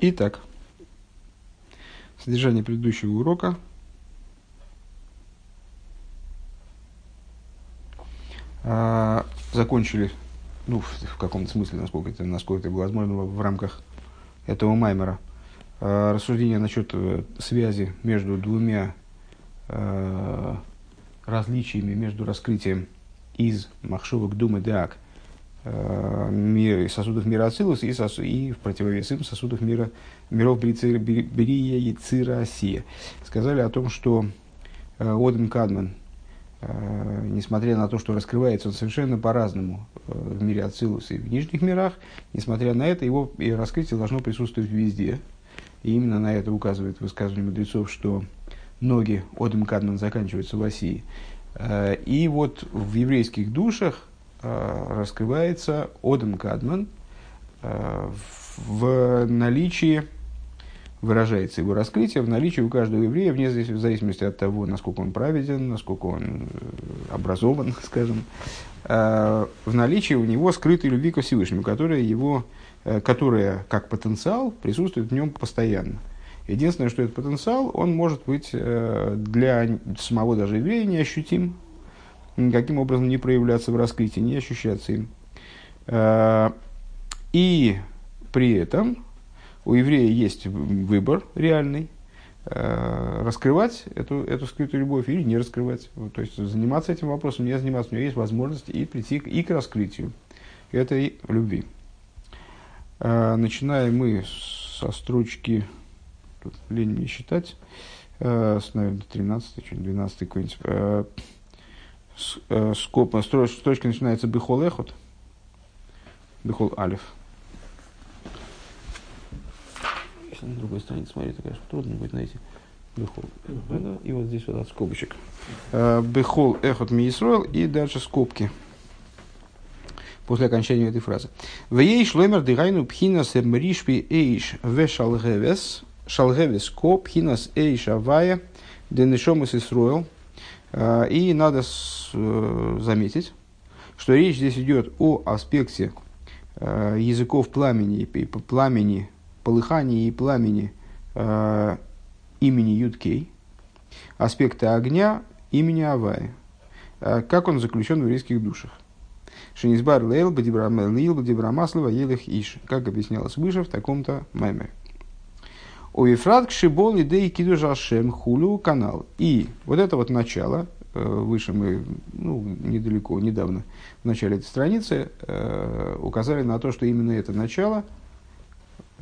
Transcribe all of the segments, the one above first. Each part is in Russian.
Итак, содержание предыдущего урока. А, закончили, ну, в, каком-то смысле, насколько это, насколько это было возможно в, рамках этого маймера, а, рассуждение насчет э, связи между двумя а, различиями между раскрытием из Махшувок Думы Деак – мир, сосудов мира Ацилус и, сосу, и в противовес им сосудов мира, миров Берия и Цира Осия. Сказали о том, что э, Оден Кадман, э, несмотря на то, что раскрывается он совершенно по-разному э, в мире Ацилус и в нижних мирах, несмотря на это, его раскрытие должно присутствовать везде. И именно на это указывает высказывание мудрецов, что ноги Одем Кадман заканчиваются в Осии. И вот в еврейских душах Э, раскрывается Оден Кадман э, в наличии, выражается его раскрытие в наличии у каждого еврея, вне зависимости от того, насколько он праведен, насколько он э, образован, скажем, в наличии у него скрытой любви ко Всевышнему, которая, его, которая как потенциал присутствует в нем постоянно. Единственное, что этот потенциал, он может быть для самого даже еврея неощутим, никаким образом не проявляться в раскрытии, не ощущаться им. А, и при этом у еврея есть выбор реальный, а, раскрывать эту, эту скрытую любовь или не раскрывать. То есть заниматься этим вопросом, не заниматься. У него есть возможность и прийти и к раскрытию этой любви. А, начинаем мы со строчки, тут лень не считать, с, наверное, 13 12 какой-нибудь э, скоб, строчка начинается бихол эхот, бихол алиф. Если на другой странице смотреть, то, конечно, трудно будет найти. Бехол. Uh-huh. И вот здесь вот от скобочек. Э, бехол эхот миисроил и дальше скобки. После окончания этой фразы. В ей шлемер дыгайну пхинас мришпи эйш в шалгевес шалгевес ко пхинас эйш авая денешомас исроил и надо э, заметить, что речь здесь идет о аспекте э, языков пламени, пламени, полыхания и пламени э, имени Юткей, аспекта огня имени Авая, как он заключен в еврейских душах. Шинизбар лейл бадибрамаслова елых иш, как объяснялось выше в таком-то меме. У Ефрат кшибол идей кидужашем хулю канал. И вот это вот начало, э, выше мы ну, недалеко, недавно, в начале этой страницы, э, указали на то, что именно это начало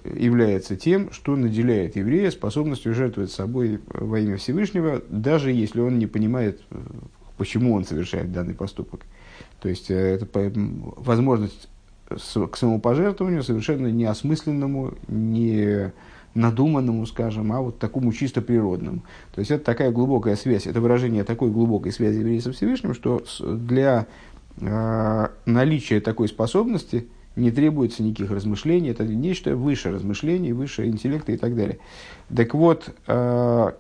является тем, что наделяет еврея способностью жертвовать собой во имя Всевышнего, даже если он не понимает, почему он совершает данный поступок. То есть, э, это возможность к самопожертвованию совершенно неосмысленному, не надуманному, скажем, а вот такому чисто природному. То есть это такая глубокая связь, это выражение такой глубокой связи еврея со Всевышним, что для э, наличия такой способности не требуется никаких размышлений, это нечто выше размышлений, выше интеллекта и так далее. Так вот, э,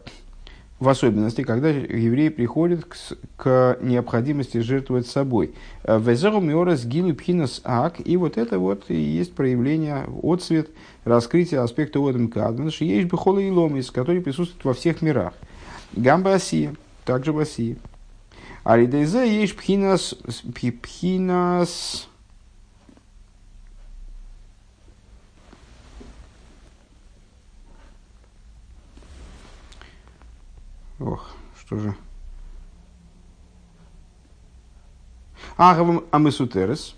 в особенности, когда еврей приходит к, к необходимости жертвовать собой. Везеру миорас гилу пхинас ак, и вот это вот и есть проявление, отцвет, раскрытие аспекта одам кадман, есть бихола и ломис, который присутствует во всех мирах. Гамба Асия, также в Асии. Аридейзе есть пхинас, пхинас, Ох, что же. Агавам амесутерес.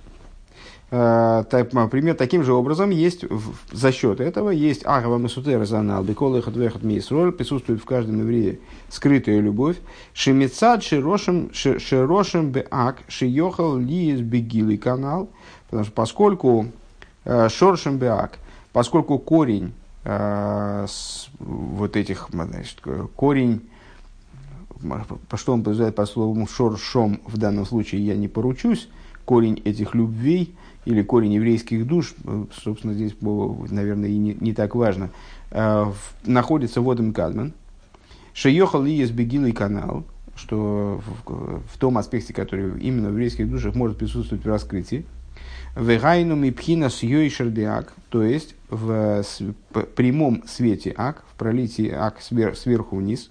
Э, пример таким же образом есть за счет этого есть агава месутерес анал бекол эхот вехот мисроль присутствует в каждом еврее скрытая любовь шемицад широшем широшем беак шиехал лиес бегилый канал потому что поскольку э, шоршем беак поскольку корень э, вот этих значит, корень что он подразумевает по слову шоршом в данном случае я не поручусь, корень этих любвей или корень еврейских душ, э, собственно, здесь, наверное, и не, не так важно, э, находится в Одем Кадман. Шеехал и есть бегилый канал, что в, в том аспекте, который именно в еврейских душах может присутствовать в раскрытии. Вегайну мипхина с йойшердиак, то есть в прямом свете ак, в пролитии ак сверху вниз.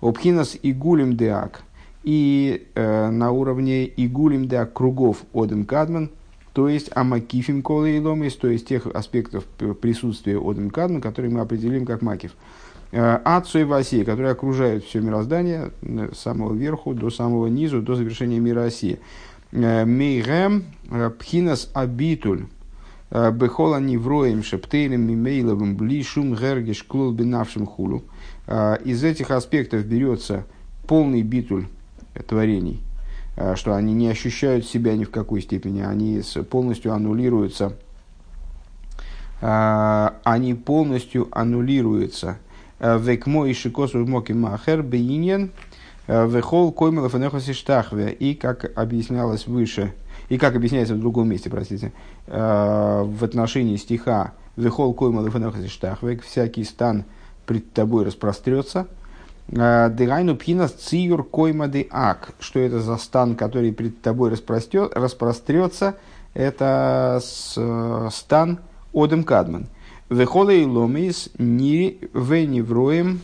Обхинас игулим деак, и э, на уровне игулим деак кругов одем кадман, то есть амакифим колы и ломис, то есть тех аспектов присутствия одем кадман, которые мы определим как макив. Э, Ацу и Васии, которые окружают все мироздание э, с самого верху до самого низу, до завершения мира Осии. Э, Мейгем пхинас абитуль бехола невроем шептейлем мимейловым блишум гергеш клул бинавшим хулу. Из этих аспектов берется полный битуль творений, что они не ощущают себя ни в какой степени, они полностью аннулируются, они полностью аннулируются Векмо и шикосу моки махер бейнен вехол коймелов штахве. И как объяснялось выше, и как объясняется в другом месте, простите, в отношении стиха вехол коймелов штахве, всякий стан пред тобой распрострется. Дыгайну пхинас циюр койма де ак. Что это за стан, который пред тобой распрострется? Это стан Одем Кадман. Вехолей ломис ни веневроем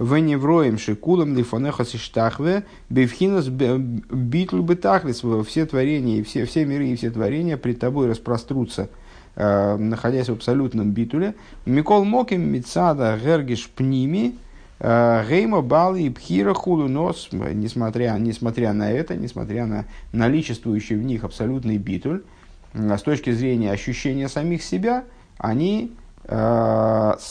веневроем шикулам лифонеха сиштахве бифхинас битл бетахлис. Все творения, все, все миры и все творения пред тобой распрострутся, э, находясь в абсолютном битуле. Микол моким мицада гергиш пними э, Гейма Бали и Пхира Хулу Нос, несмотря, несмотря на это, несмотря на наличествующий в них абсолютный битуль, э, с точки зрения ощущения самих себя – они,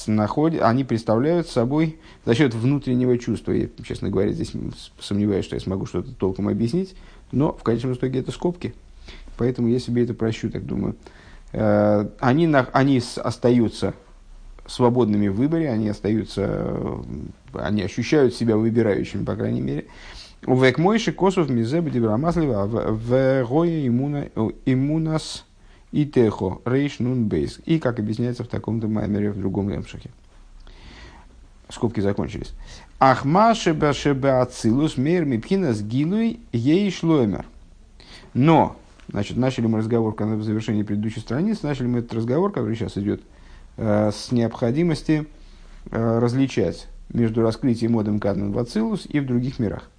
находят, они представляют собой за счет внутреннего чувства. Я, честно говоря, здесь сомневаюсь, что я смогу что-то толком объяснить, но в конечном итоге это скобки. Поэтому я себе это прощу, так думаю. Э, они, на, они остаются свободными в выборе, они остаются, они ощущают себя выбирающими, по крайней мере. У Векмойши Косов Мизеба Дибрамаслива в Гоя Имунас и техо, рейш нун бейс. И как объясняется в таком-то маймере в другом ремшахе. Скобки закончились. Ахма шеба шеба ацилус мейр мипхинас гилуй ей шлоймер. Но, значит, начали мы разговор, когда в завершении предыдущей страницы, начали мы этот разговор, который сейчас идет, э, с необходимости э, различать между раскрытием модом кадман в ацилус и в других мирах.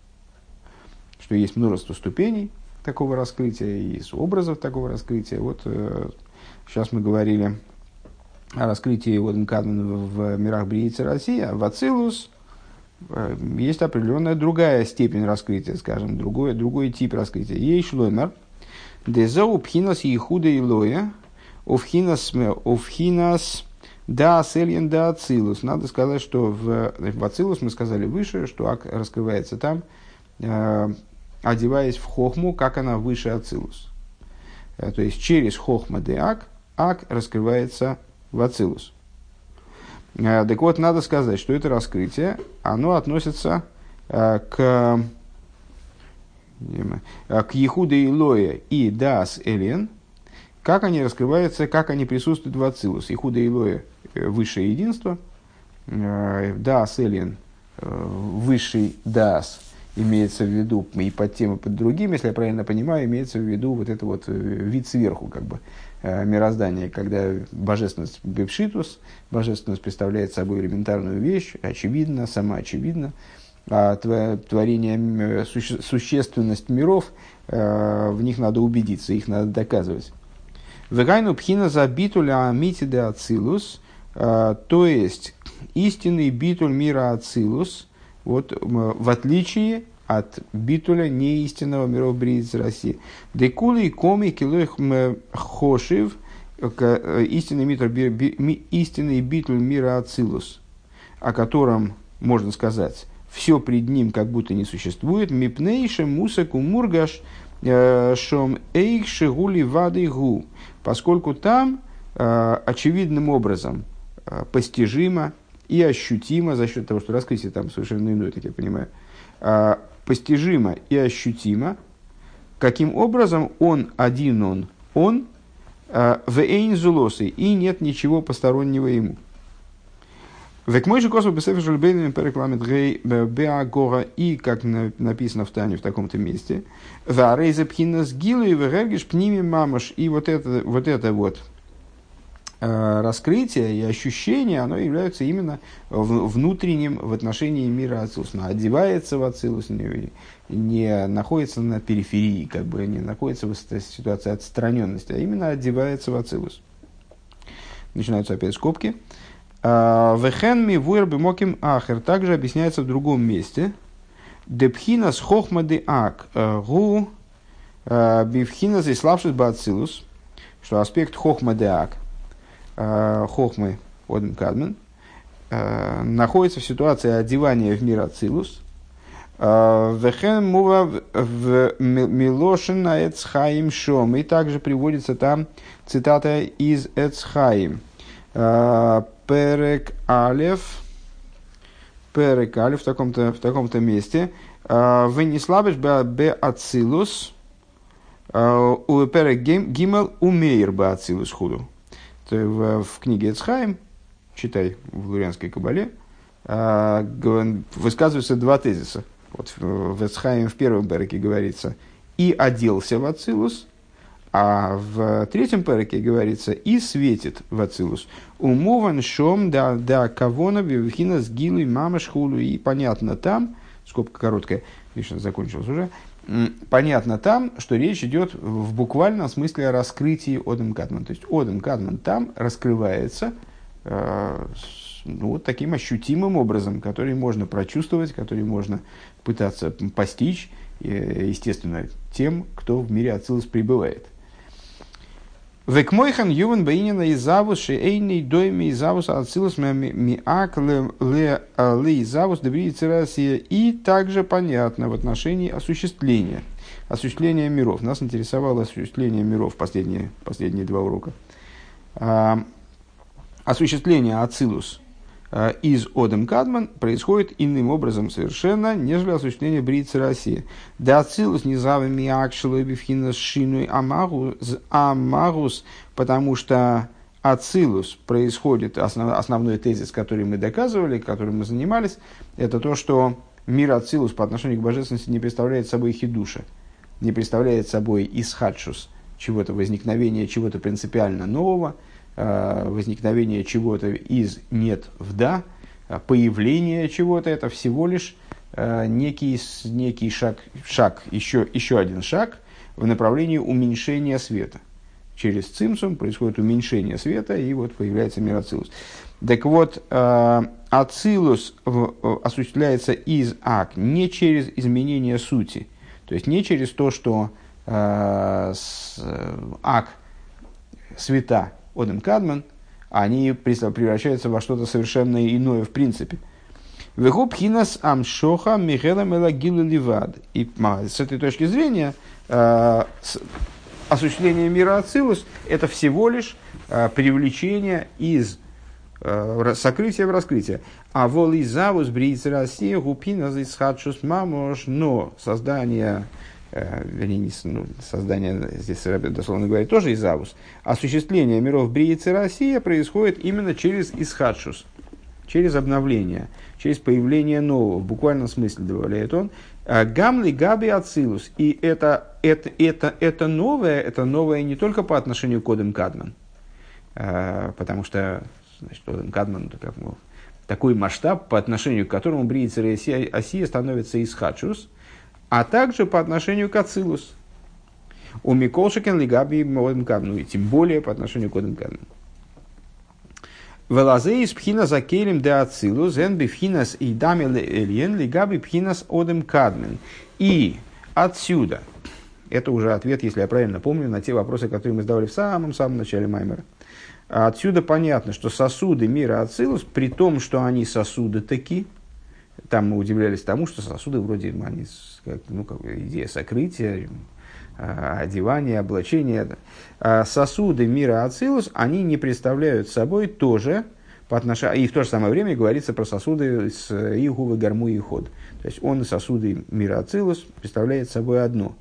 Что есть множество ступеней, такого раскрытия, из образов такого раскрытия. Вот э, сейчас мы говорили о раскрытии вот Кадмана в мирах Бриицы России, а в Ацилус э, есть определенная другая степень раскрытия, скажем, другой, другой тип раскрытия. Ей шлоймер, дезоу пхинас ехуда и лоя, офхинас, офхинас да сельен да ацилус. Надо сказать, что в, в ацилус мы сказали выше, что ак раскрывается там, э, одеваясь в хохму, как она выше Ацилус. Э, то есть через хохма де ак, ак раскрывается в Ацилус. Э, так вот, надо сказать, что это раскрытие, оно относится э, к, к Ехуде Илое и Дас Элен, как они раскрываются, как они присутствуют в Ацилус. Ихуда Илое – высшее единство, Дас Элен – высший Дас – имеется в виду и под тем, и под другим, если я правильно понимаю, имеется в виду вот это вот э, вид сверху, как бы, э, мироздания, когда божественность бепшитус, божественность представляет собой элементарную вещь, очевидно, сама очевидна, а творение, э, суще, существенность миров, в них надо убедиться, их надо доказывать. Вегайну пхина за битуля амитиде ацилус, то есть истинный битуль мира ацилус – вот, в отличие от битуля неистинного миров Брииц России. Декули коми килоих хошив, э, истинный, митр, истинный битуль мира Ацилус, о котором можно сказать, все пред ним как будто не существует, мипнейше мусаку мургаш э, шом эйх шигули вады гу, поскольку там э, очевидным образом постижимо и ощутимо за счет того, что раскрытие там совершенно иное, так я понимаю, а, постижимо и ощутимо, каким образом он один он, он а, в эйн зулосы, и нет ничего постороннего ему. Век мой же космос бесефер жульбейнами перекламит гей беагора и, как написано в Тане в таком-то месте, в рейзе пхинас гилу и вегергиш пними мамаш. И вот это вот, это вот раскрытие и ощущение, оно является именно внутренним в отношении мира Ацилус. Оно одевается в Ацилус, не, не находится на периферии, как бы не находится в ситуации отстраненности, а именно одевается в Ацилус. Начинаются опять скобки. А, Вехен ми вуэр ахер. Также объясняется в другом месте. Депхина с хохма де ак. Э, гу э, бифхина здесь славшись бацилус. Что аспект хохма де ак. Э, хохмы оден кадмен. Находится в ситуации одевания в мир ацилус. Вехен мува в Милошин на Эцхаим Шом. И также приводится там цитата из Эцхаим. Перек Алев, Перек Алев в таком-то, в таком-то месте. Вы не слабишь бе ацилус, у Перек Гимел умеер бе ацилус худу. В, в книге Эцхайм, читай в Лурианской кабале, а, высказываются два тезиса. Вот в Эцхайм в первом Переке говорится «и оделся в ацилус», а в третьем параке говорится «и светит в Ацилус». Умован шом да, да кавона бивхина с гилой мамаш хулу. И понятно там, скобка короткая, видишь, закончилась уже, понятно там, что речь идет в буквальном смысле о раскрытии Одем Кадман. То есть Одем Кадман там раскрывается э, ну, вот таким ощутимым образом, который можно прочувствовать, который можно пытаться постичь, э, естественно, тем, кто в мире Ацилус пребывает. Векмойхан ювен бейнина изавус шейный дойми изавус ацилус миак ле изавус. И также понятно в отношении осуществления. Осуществления миров. Нас интересовало осуществление миров последние, последние два урока. А, осуществление ацилус из Одем Кадман происходит иным образом совершенно, нежели осуществление Брицы России. Да ацилус низавами акшилой бифхина шинуй амагус, потому что ацилус происходит, основ, основной тезис, который мы доказывали, которым мы занимались, это то, что мир ацилус по отношению к божественности не представляет собой хидуша, не представляет собой исхадшус, чего-то возникновения, чего-то принципиально нового – возникновение чего-то из нет в да, а появление чего-то, это всего лишь э, некий, некий шаг, шаг еще, еще один шаг в направлении уменьшения света. Через цимсум происходит уменьшение света, и вот появляется мир Ацилус. Так вот, э, Ацилус осуществляется из ак не через изменение сути, то есть не через то, что ак света Одем Кадман, они превращаются во что-то совершенно иное в принципе. Вехуб хинас амшоха михела мелагилу ливад. И с этой точки зрения э, осуществление мира Ацилус – это всего лишь э, привлечение из э, сокрытия в раскрытие. А волизавус бриица Россия гупина за исхадшус мамош, но создание вернее, не, ну, создание, здесь дословно говоря, тоже из Авус, осуществление миров Бриицы Россия происходит именно через Исхадшус, через обновление, через появление нового, в буквальном смысле добавляет он, «А Гамли Габи Ацилус. И это, это, это, это новое, это новое не только по отношению к Одем Кадман, э, потому что значит, Одем Кадман как, ну, такой масштаб, по отношению к которому Бриица Россия становится Исхадшус – а также по отношению к Ацилус. У Миколшикен Лигаби Моденкам, ну и тем более по отношению к Оденкам. Велазе из пхина за келем де ацилус, эн бифхинас и дамеле эльен, лигаби пхинас одем. И отсюда, это уже ответ, если я правильно помню, на те вопросы, которые мы задавали в самом-самом начале Маймера. Отсюда понятно, что сосуды мира Ацилус, при том, что они сосуды такие, там мы удивлялись тому, что сосуды вроде они, как, ну, как идея сокрытия, а, одевания, облачения. А сосуды мира Ацилус, они не представляют собой тоже, по отношению, и в то же самое время говорится про сосуды с Игувы, Гарму и Ход. То есть он и сосуды мира Ацилус представляет собой одно.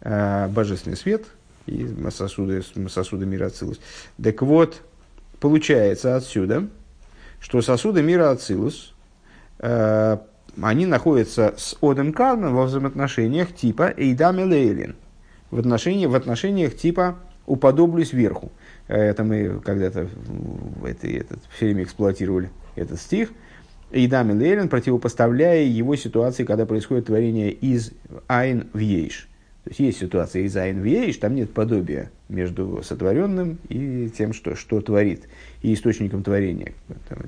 А, божественный свет и сосуды, сосуды мира Ацилус. Так вот, получается отсюда, что сосуды мира Ацилус, они находятся с Одем Кадман во взаимоотношениях типа Эйдам Лейлин, в, отношении, в отношениях типа «уподоблюсь верху». Э, это мы когда-то это, этот, все время эксплуатировали этот стих. Эйдам Лейлин, противопоставляя его ситуации, когда происходит творение из Айн в Ейш. То есть есть ситуация из Айн в там нет подобия между сотворенным и тем, что, что творит, и источником творения,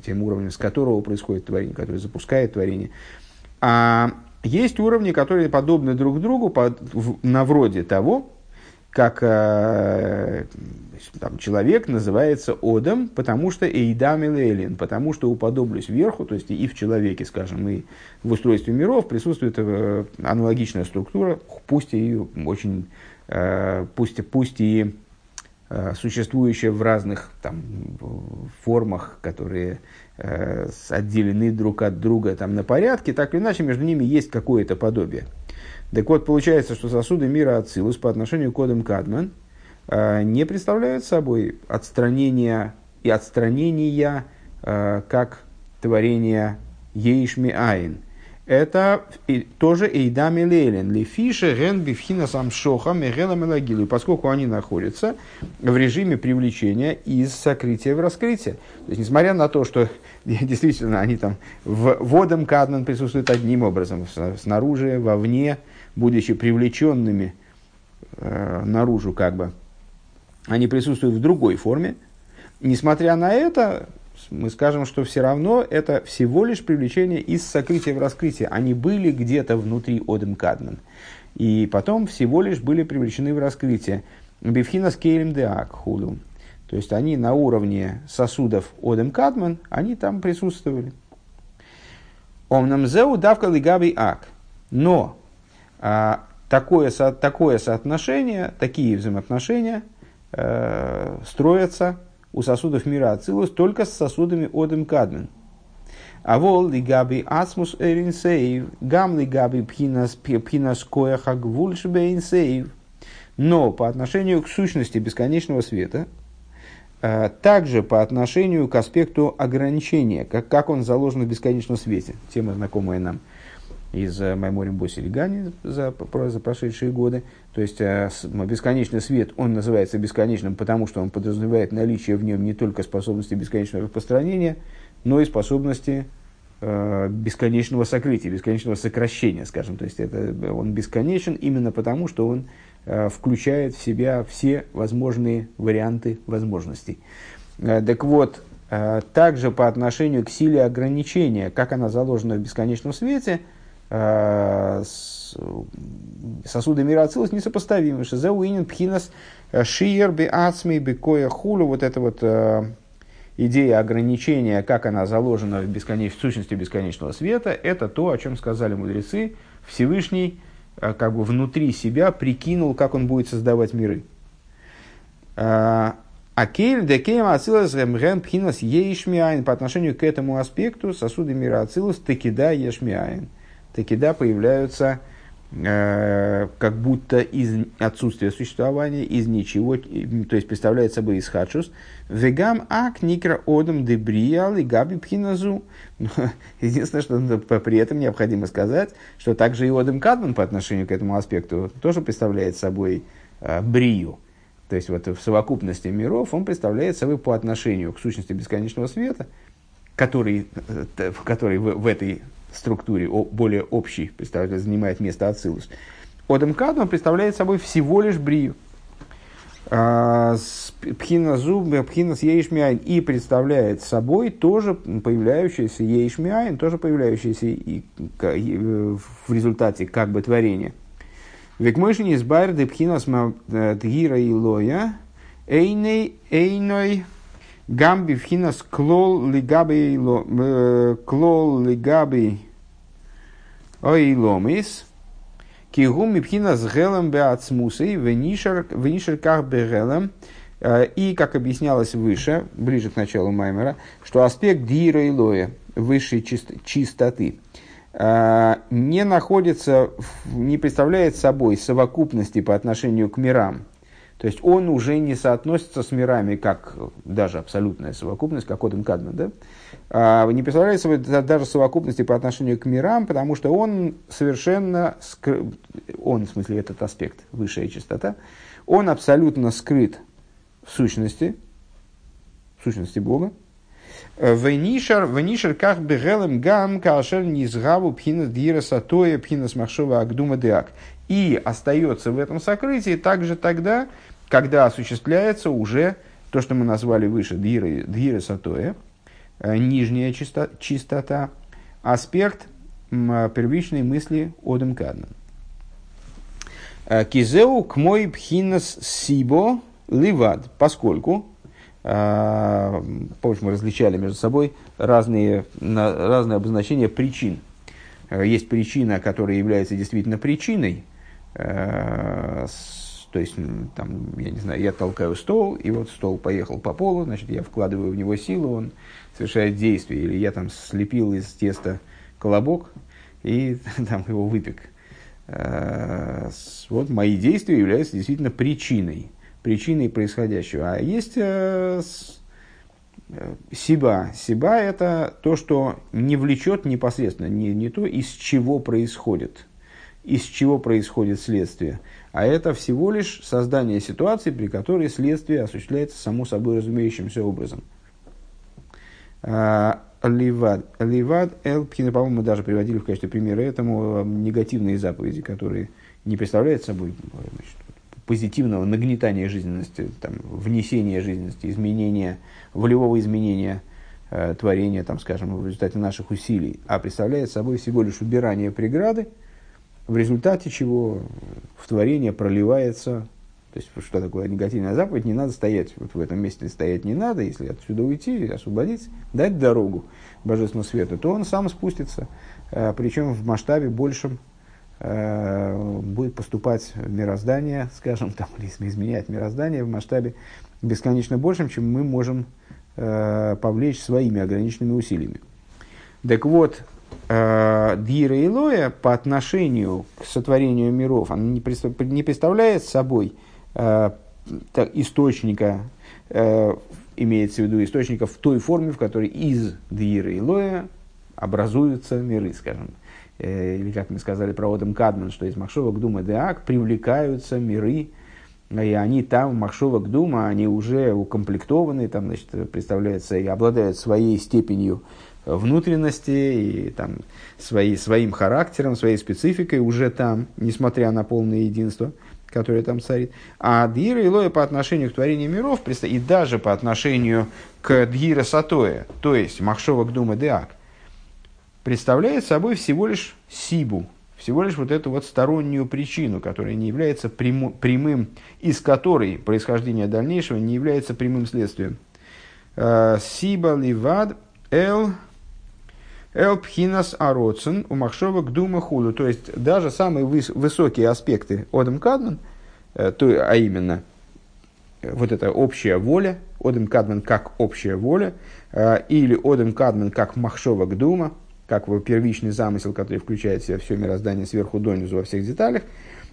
тем уровнем, с которого происходит творение, который запускает творение. А есть уровни, которые подобны друг другу под, в, на вроде того, как э, там, человек называется Одом, потому что Эйдам Элелин, потому что уподоблюсь верху, то есть и в человеке, скажем, и в устройстве миров присутствует э, аналогичная структура, пусть и очень, э, пусть, пусть и существующая в разных там, формах, которые отделены друг от друга там, на порядке, так или иначе между ними есть какое-то подобие. Так вот, получается, что сосуды мира Ацилус по отношению к кодам Кадман э, не представляют собой отстранения и отстранения э, как творение Ейшми Айн – это тоже Эйдами Лейлен, Лефиша, Ген, Бифхина, Самшоха, Мегела, Мелагилу, поскольку они находятся в режиме привлечения из сокрытия в раскрытие. То есть, несмотря на то, что действительно они там в водом Кадман присутствуют одним образом, снаружи, вовне, будучи привлеченными э, наружу как бы, они присутствуют в другой форме. Несмотря на это, мы скажем, что все равно это всего лишь привлечение из сокрытия в раскрытие. Они были где-то внутри Одем Кадман. И потом всего лишь были привлечены в раскрытие. Бифхина скейлем деак хулу. То есть они на уровне сосудов Одем Кадман, они там присутствовали. Омнам зеу давка лигаби ак. Но такое, со, такое соотношение, такие взаимоотношения э, строятся у сосудов мира Ацилус только с сосудами Одем Кадмен. А вол лигаби асмус эринсейв, гам лигаби пхинас пхинас кояха гвульшбейнсейв. Но по отношению к сущности бесконечного света, э, также по отношению к аспекту ограничения, как, как он заложен в бесконечном свете, тема знакомая нам – из э, Майморим Босилигани за, за прошедшие годы. То есть э, бесконечный свет, он называется бесконечным, потому что он подразумевает наличие в нем не только способности бесконечного распространения, но и способности э, бесконечного сокрытия, бесконечного сокращения, скажем. То есть это, он бесконечен именно потому, что он э, включает в себя все возможные варианты возможностей. Э, так вот, э, также по отношению к силе ограничения, как она заложена в бесконечном свете – Э, сосуды мира Ацилус несопоставимы. Шизеуинин пхинас э, шиер би ацми би коя хулу. Вот эта вот э, идея ограничения, как она заложена в, бесконеч... в сущности бесконечного света, это то, о чем сказали мудрецы. Всевышний как бы внутри себя прикинул, как он будет создавать миры. А кейль де кейм ацилус ремген пхинас ешмиайн по отношению к этому аспекту сосуды мира ацилус таки да ешмиайн таки да, появляются э, как будто из отсутствия существования, из ничего, то есть представляет собой исхадшус. Вегам ак никра одам дебриал и габи пхиназу. Единственное, что при этом необходимо сказать, что также и одам кадман по отношению к этому аспекту тоже представляет собой э, брию. То есть вот в совокупности миров он представляет собой по отношению к сущности бесконечного света, который, э, который в, в этой структуре, более общей, представляет, занимает место Ацилус. Одем Кадман представляет собой всего лишь брию. А, пхина зуб, пхина с ейшмиайн и представляет собой тоже появляющийся ейшмиайн, тоже появляющийся и, и, в результате как бы творения. Векмойшин из байрды пхинас тгира и лоя, эйной, эйной, Гамби вхинас клол лигаби э, клол лигаби ойломис. Кигум мипхинас гелем беацмусей венишер ках бегелем. Э, и, как объяснялось выше, ближе к началу Маймера, что аспект дира и лоя, высшей чистоты, э, не находится, не представляет собой совокупности по отношению к мирам, То есть он уже не соотносится с мирами, как даже абсолютная совокупность, как Одем Кадман, да? А, не представляет собой даже совокупности по отношению к мирам, потому что он совершенно, скры... он, в смысле, этот аспект, высшая частота, он абсолютно скрыт в сущности, в сущности Бога. Венишар, венишар как бегелем гам кашер низгаву пхина дира сатоя пхина смахшова агдума деак. И остается в этом сокрытии также тогда, когда осуществляется уже то, что мы назвали выше дира, дира сатоя, э, нижняя чистота, чистота аспект первичной мысли Одем Кадман. Э, Кизеу к мой пхинас сибо ливад, поскольку, э, помнишь, мы различали между собой разные, разные обозначения причин. Есть причина, которая является действительно причиной, то есть, там, я не знаю, я толкаю стол, и вот стол поехал по полу, значит, я вкладываю в него силу, он совершает действие. Или я там слепил из теста колобок и там его выпек. Э, вот мои действия являются действительно причиной, причиной происходящего. А есть э, э, Сиба. Сиба – это то, что не влечет непосредственно, не, не то, из чего происходит, из чего происходит следствие – а это всего лишь создание ситуации, при которой следствие осуществляется само собой разумеющимся образом. А, ливад. Ливад Элпхина, по-моему, мы даже приводили в качестве примера этому негативные заповеди, которые не представляют собой значит, позитивного нагнетания жизненности, там, внесения жизненности, изменения, волевого изменения э, творения, там, скажем, в результате наших усилий, а представляет собой всего лишь убирание преграды, в результате чего в творение проливается, то есть что такое негативная заповедь, не надо стоять. Вот в этом месте, стоять не надо, если отсюда уйти, освободиться, дать дорогу божественному свету, то он сам спустится, э, причем в масштабе большем э, будет поступать мироздание, скажем, там, или изменять мироздание в масштабе бесконечно большим, чем мы можем э, повлечь своими ограниченными усилиями. Так вот, Дира и Лоя по отношению к сотворению миров, она не, представляет собой э, источника, э, имеется в виду источника в той форме, в которой из Дира и Лоя образуются миры, скажем. Или, как мы сказали про Одам Кадман, что из Махшова Дума Деак привлекаются миры, и они там, Махшова Дума, они уже укомплектованы, там, значит, представляются и обладают своей степенью внутренности и там, свои, своим характером, своей спецификой уже там, несмотря на полное единство, которое там царит. А Дьира Илоя по отношению к творению миров, и даже по отношению к Дьира Сатоя, то есть Махшова Гдума Деак, представляет собой всего лишь Сибу, всего лишь вот эту вот стороннюю причину, которая не является прямым, прямым из которой происхождение дальнейшего не является прямым следствием. Э, Сиба ливад эл Элпхинас ароцен у махшова дума худу. То есть даже самые выс- высокие аспекты Одем Кадман, э, то, а именно э, вот эта общая воля, Одем Кадман как общая воля, э, или Одем Кадман как махшова дума, как его первичный замысел, который включает в себя все мироздание сверху донизу во всех деталях,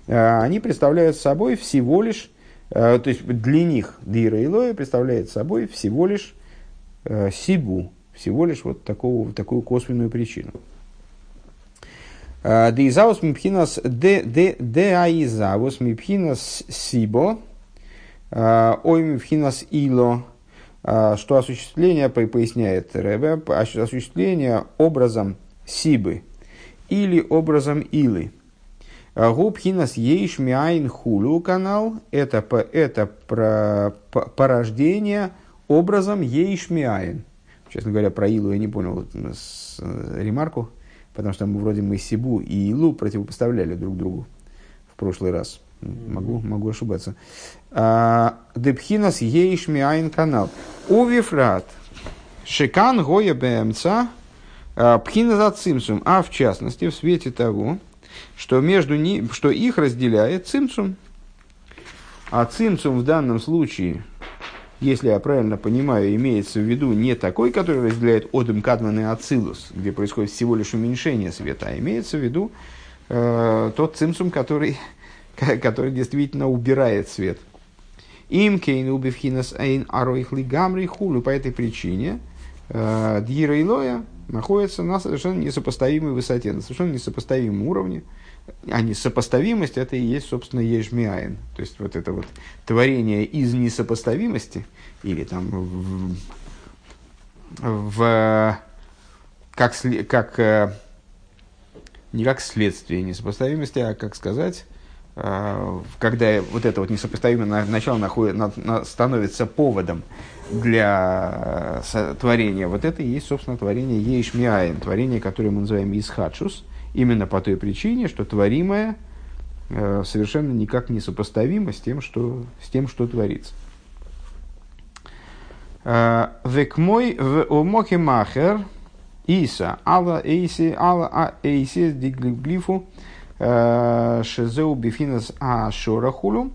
э, они представляют собой всего лишь, то есть для них Дира Илоя представляет собой всего лишь Сибу, всего лишь вот такого, такую косвенную причину. А, Деизаус мипхинас де аизаус мипхинас сибо, а, ой мипхинас ило, а, что осуществление, поясняет Ребе, осуществление образом сибы или образом илы. Губхинас ейш миайн хулу канал – это, это про, порождение образом ейш миайн – Честно говоря, про Илу я не понял с, э, ремарку, потому что мы вроде мы Сибу и Илу противопоставляли друг другу в прошлый раз. Могу, могу ошибаться. А, Депхинас ейш айн канал. Увифрат. Шикан гоя бэмца. А, Пхина за цимсум. А в частности, в свете того, что, между ни, что их разделяет цимсум. А цимсум в данном случае если я правильно понимаю, имеется в виду не такой, который разделяет Одем Кадман и Ацилус, где происходит всего лишь уменьшение света, а имеется в виду э, тот цимсум, который, который действительно убирает свет. Им кейн убивхинас эйн аройхли гамри хулю. По этой причине э, Дьира и Лоя находятся на совершенно несопоставимой высоте, на совершенно несопоставимом уровне. А несопоставимость это и есть, собственно, ешмиаин. То есть вот это вот творение из несопоставимости, или там в, в как, как э, не как следствие несопоставимости, а как сказать, э, когда вот это вот несопоставимое начало находит, на, на, становится поводом для э, творения, вот это и есть, собственно, творение Ейшмиаин, творение, которое мы называем Исхадшус, именно по той причине, что творимое э, совершенно никак не сопоставимо с тем, что, с тем, что творится. Век мой в омохе махер – Иса, Алла Эйси, Алла а Эйси, Диглифу, э, Шезеу Бифинас Ашорахулю.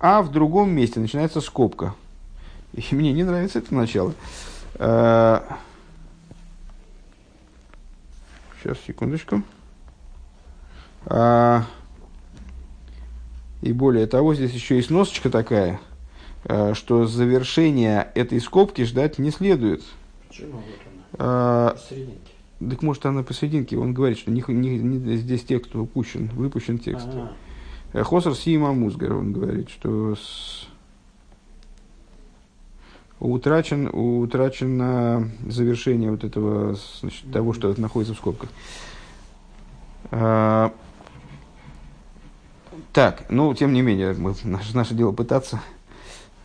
А в другом месте начинается скобка. И мне не нравится это начало. Сейчас, э, секундочку. А, и более того, здесь еще есть носочка такая, э, что завершение этой скобки ждать не следует. Почему? А, так может она посерединке. Он говорит, что не, не, не, здесь текст выпущен, выпущен текст. Ага. Э, Хосар Сима Музгар, он говорит, что с... утрачен, утрачено завершение вот этого, значит, того, что находится в скобках. Так, ну, тем не менее, мы, наше, наше дело пытаться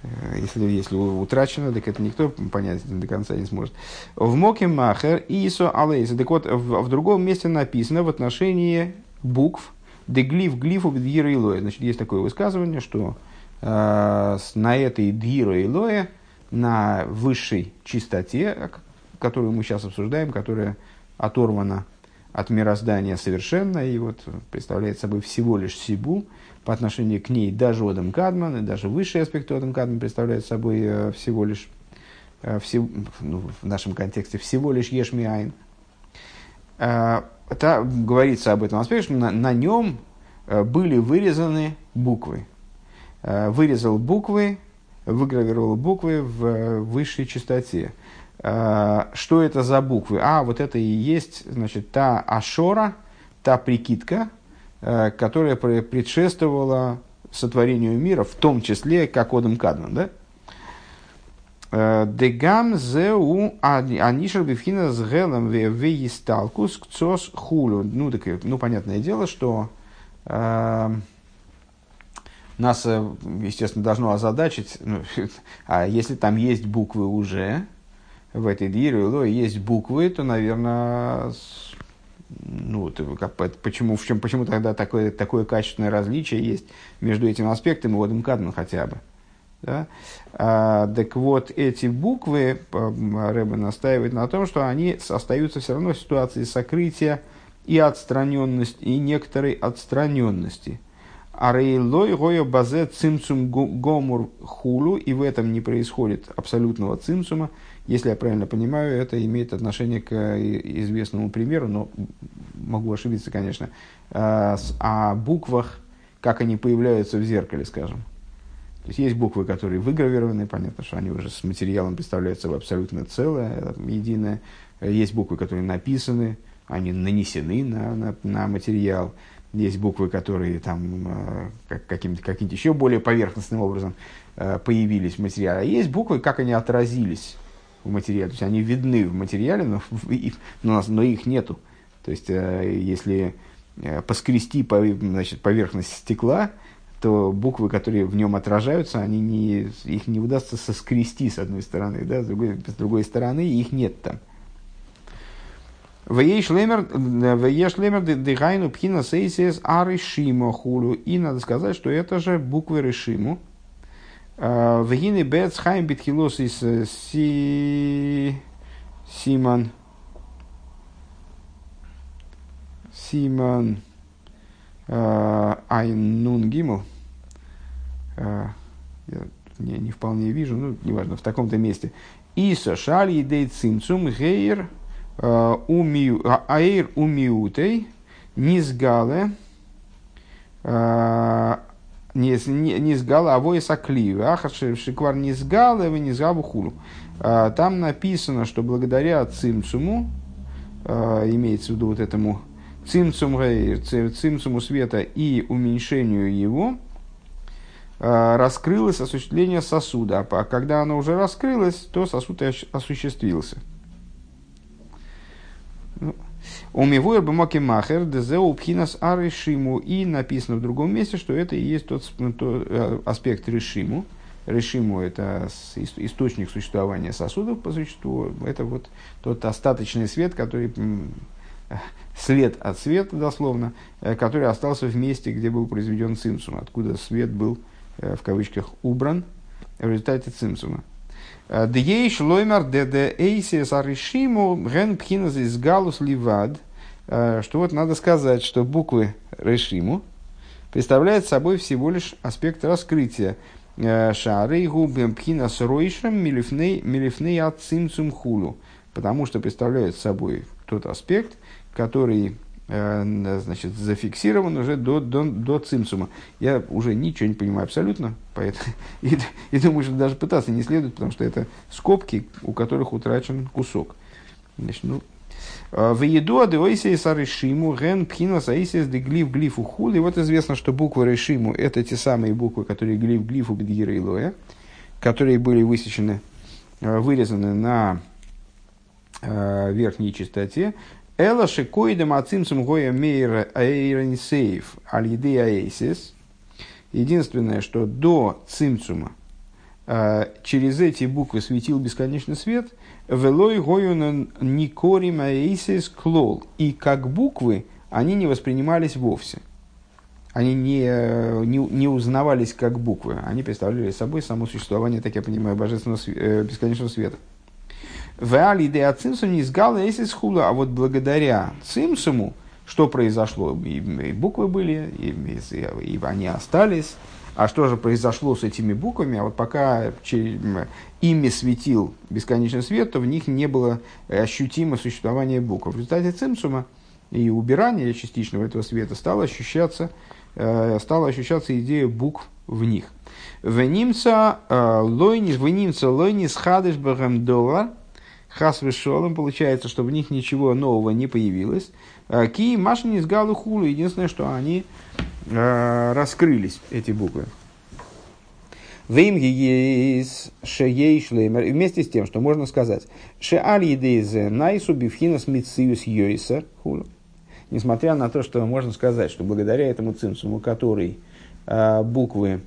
Э, если, если утрачено, так это никто понять до конца не сможет. В Моке Махер Исо Алейса. Так вот, в, в другом месте написано в отношении букв Деглиф глифу Дьира Илоя. Значит, есть такое высказывание, что э, на этой Дьира Илоя, на высшей чистоте, которую мы сейчас обсуждаем, которая оторвана от мироздания совершенно, и вот представляет собой всего лишь Сибу, по отношению к ней даже Одам Кадман, и даже высший аспект Одам Кадман представляет собой э, всего лишь, э, всего, ну, в нашем контексте, всего лишь Ешмиайн. Это говорится об этом аспекте, что на, на нем э, были вырезаны буквы. Вырезал буквы, выгравировал буквы в высшей частоте. Что это за буквы? А, вот это и есть, значит, та ашора, та прикидка, Э, которая предшествовала сотворению мира, в том числе как Одам Кадман, да? Э, Дегам зеу анишер бифхина с гелом веисталкус кцос хулю. Ну, так, ну, понятное дело, что э, нас, естественно, должно озадачить, ну, а если там есть буквы уже, в этой дире, есть буквы, то, наверное, ну, как, почему, в чем, почему тогда такое, такое качественное различие есть между этим аспектом и водом Кадман хотя бы. Да? А, так вот, эти буквы, Рэбе настаивает на том, что они остаются все равно в ситуации сокрытия и отстраненности, и некоторой отстраненности. А рейлой гоя базе цимцум гомур хулу, и в этом не происходит абсолютного цимцума, если я правильно понимаю, это имеет отношение к э, известному примеру, но могу ошибиться, конечно, а, о буквах, как они появляются в зеркале, скажем. То есть есть буквы, которые выгравированы, понятно, что они уже с материалом представляют собой абсолютно целое, единое. Есть буквы, которые написаны, они нанесены на, на, на материал. Есть буквы, которые там э, каким-то, каким-то еще более поверхностным образом э, появились в материале. А есть буквы, как они отразились в материале. То есть они видны в материале, но, но, но их нету. То есть э, если э, поскрести по, значит, поверхность стекла, то буквы, которые в нем отражаются, они не, их не удастся соскрести с одной стороны, да, с, другой, с другой стороны их нет там. Вееш лемер дыхайну пхина сейсис аришимо хулю. И надо сказать, что это же буквы решиму, Вегины бец хайм битхилос из э, си... Симон. Симон э, Айнун Гимл. Э, я не, не вполне вижу, ну, неважно, в таком-то месте. Иса шали идей цимцум гейр аэйр умиутей низгале не, не, не сгала, а вой сакли, ахар шиквар не сгала, вы не сгаву хулу. А, там написано, что благодаря цимцуму, а, имеется в виду вот этому цимцум, цимцуму света и уменьшению его, а, раскрылось осуществление сосуда. А когда оно уже раскрылось, то сосуд осуществился. Ну, Умивуэр бумаки махер дезеу пхинас аришиму. И написано в другом месте, что это и есть тот, тот э, аспект решиму. Решиму – это источник существования сосудов по существу. Это вот тот остаточный свет, который след от света, дословно, э, который остался в месте, где был произведен цимсум, откуда свет был, э, в кавычках, убран в результате цимсума. Дьейш лоймар деде эйсис аришиму ген пхиназ из галус ливад. Что вот надо сказать, что буквы решиму представляют собой всего лишь аспект раскрытия. Шары губем пхинас ройшем милифней от цимцум хулу. Потому что представляют собой тот аспект, который Э, значит, зафиксирован уже до, до, до цимсума. Я уже ничего не понимаю абсолютно, поэтому, и, и думаю, что даже пытаться не следует, потому что это скобки, у которых утрачен кусок. Значит, ну, э, в еду адеойсис аришиму ген пхинас аисис де глиф глифу хул. И вот известно, что буквы решиму это те самые буквы, которые глиф глифу бедгира и лоя, которые были высечены, э, вырезаны на верхней частоте, Эла шикоидем ацимцум гоя мейра аэйренсейф аль-еды. Единственное, что до цимцума э, через эти буквы светил бесконечный свет, велой гоюнан никорим аэйсис клол. И как буквы они не воспринимались вовсе. Они не, не, не узнавались как буквы. Они представляли собой само существование, так я понимаю, божественного э, бесконечного света. Вали де цимсум не сгал эсис хула, а вот благодаря цимсуму, что произошло? И, и буквы были, и, и, и они остались. А что же произошло с этими буквами? А вот пока ими светил бесконечный свет, то в них не было ощутимо существования букв. В результате цимсума и убирания частичного этого света стало ощущаться, э, стала ощущаться идея букв в них. Венимца э, лойнис, венимца лойнис хадыш доллар – хас вешолом, получается, что в них ничего нового не появилось. Ки машин из галу хулу, единственное, что они э, раскрылись, эти буквы. Вместе с тем, что можно сказать, найсу бифхинас мициус хулу. Несмотря на то, что можно сказать, что благодаря этому цимсуму, который э, буквы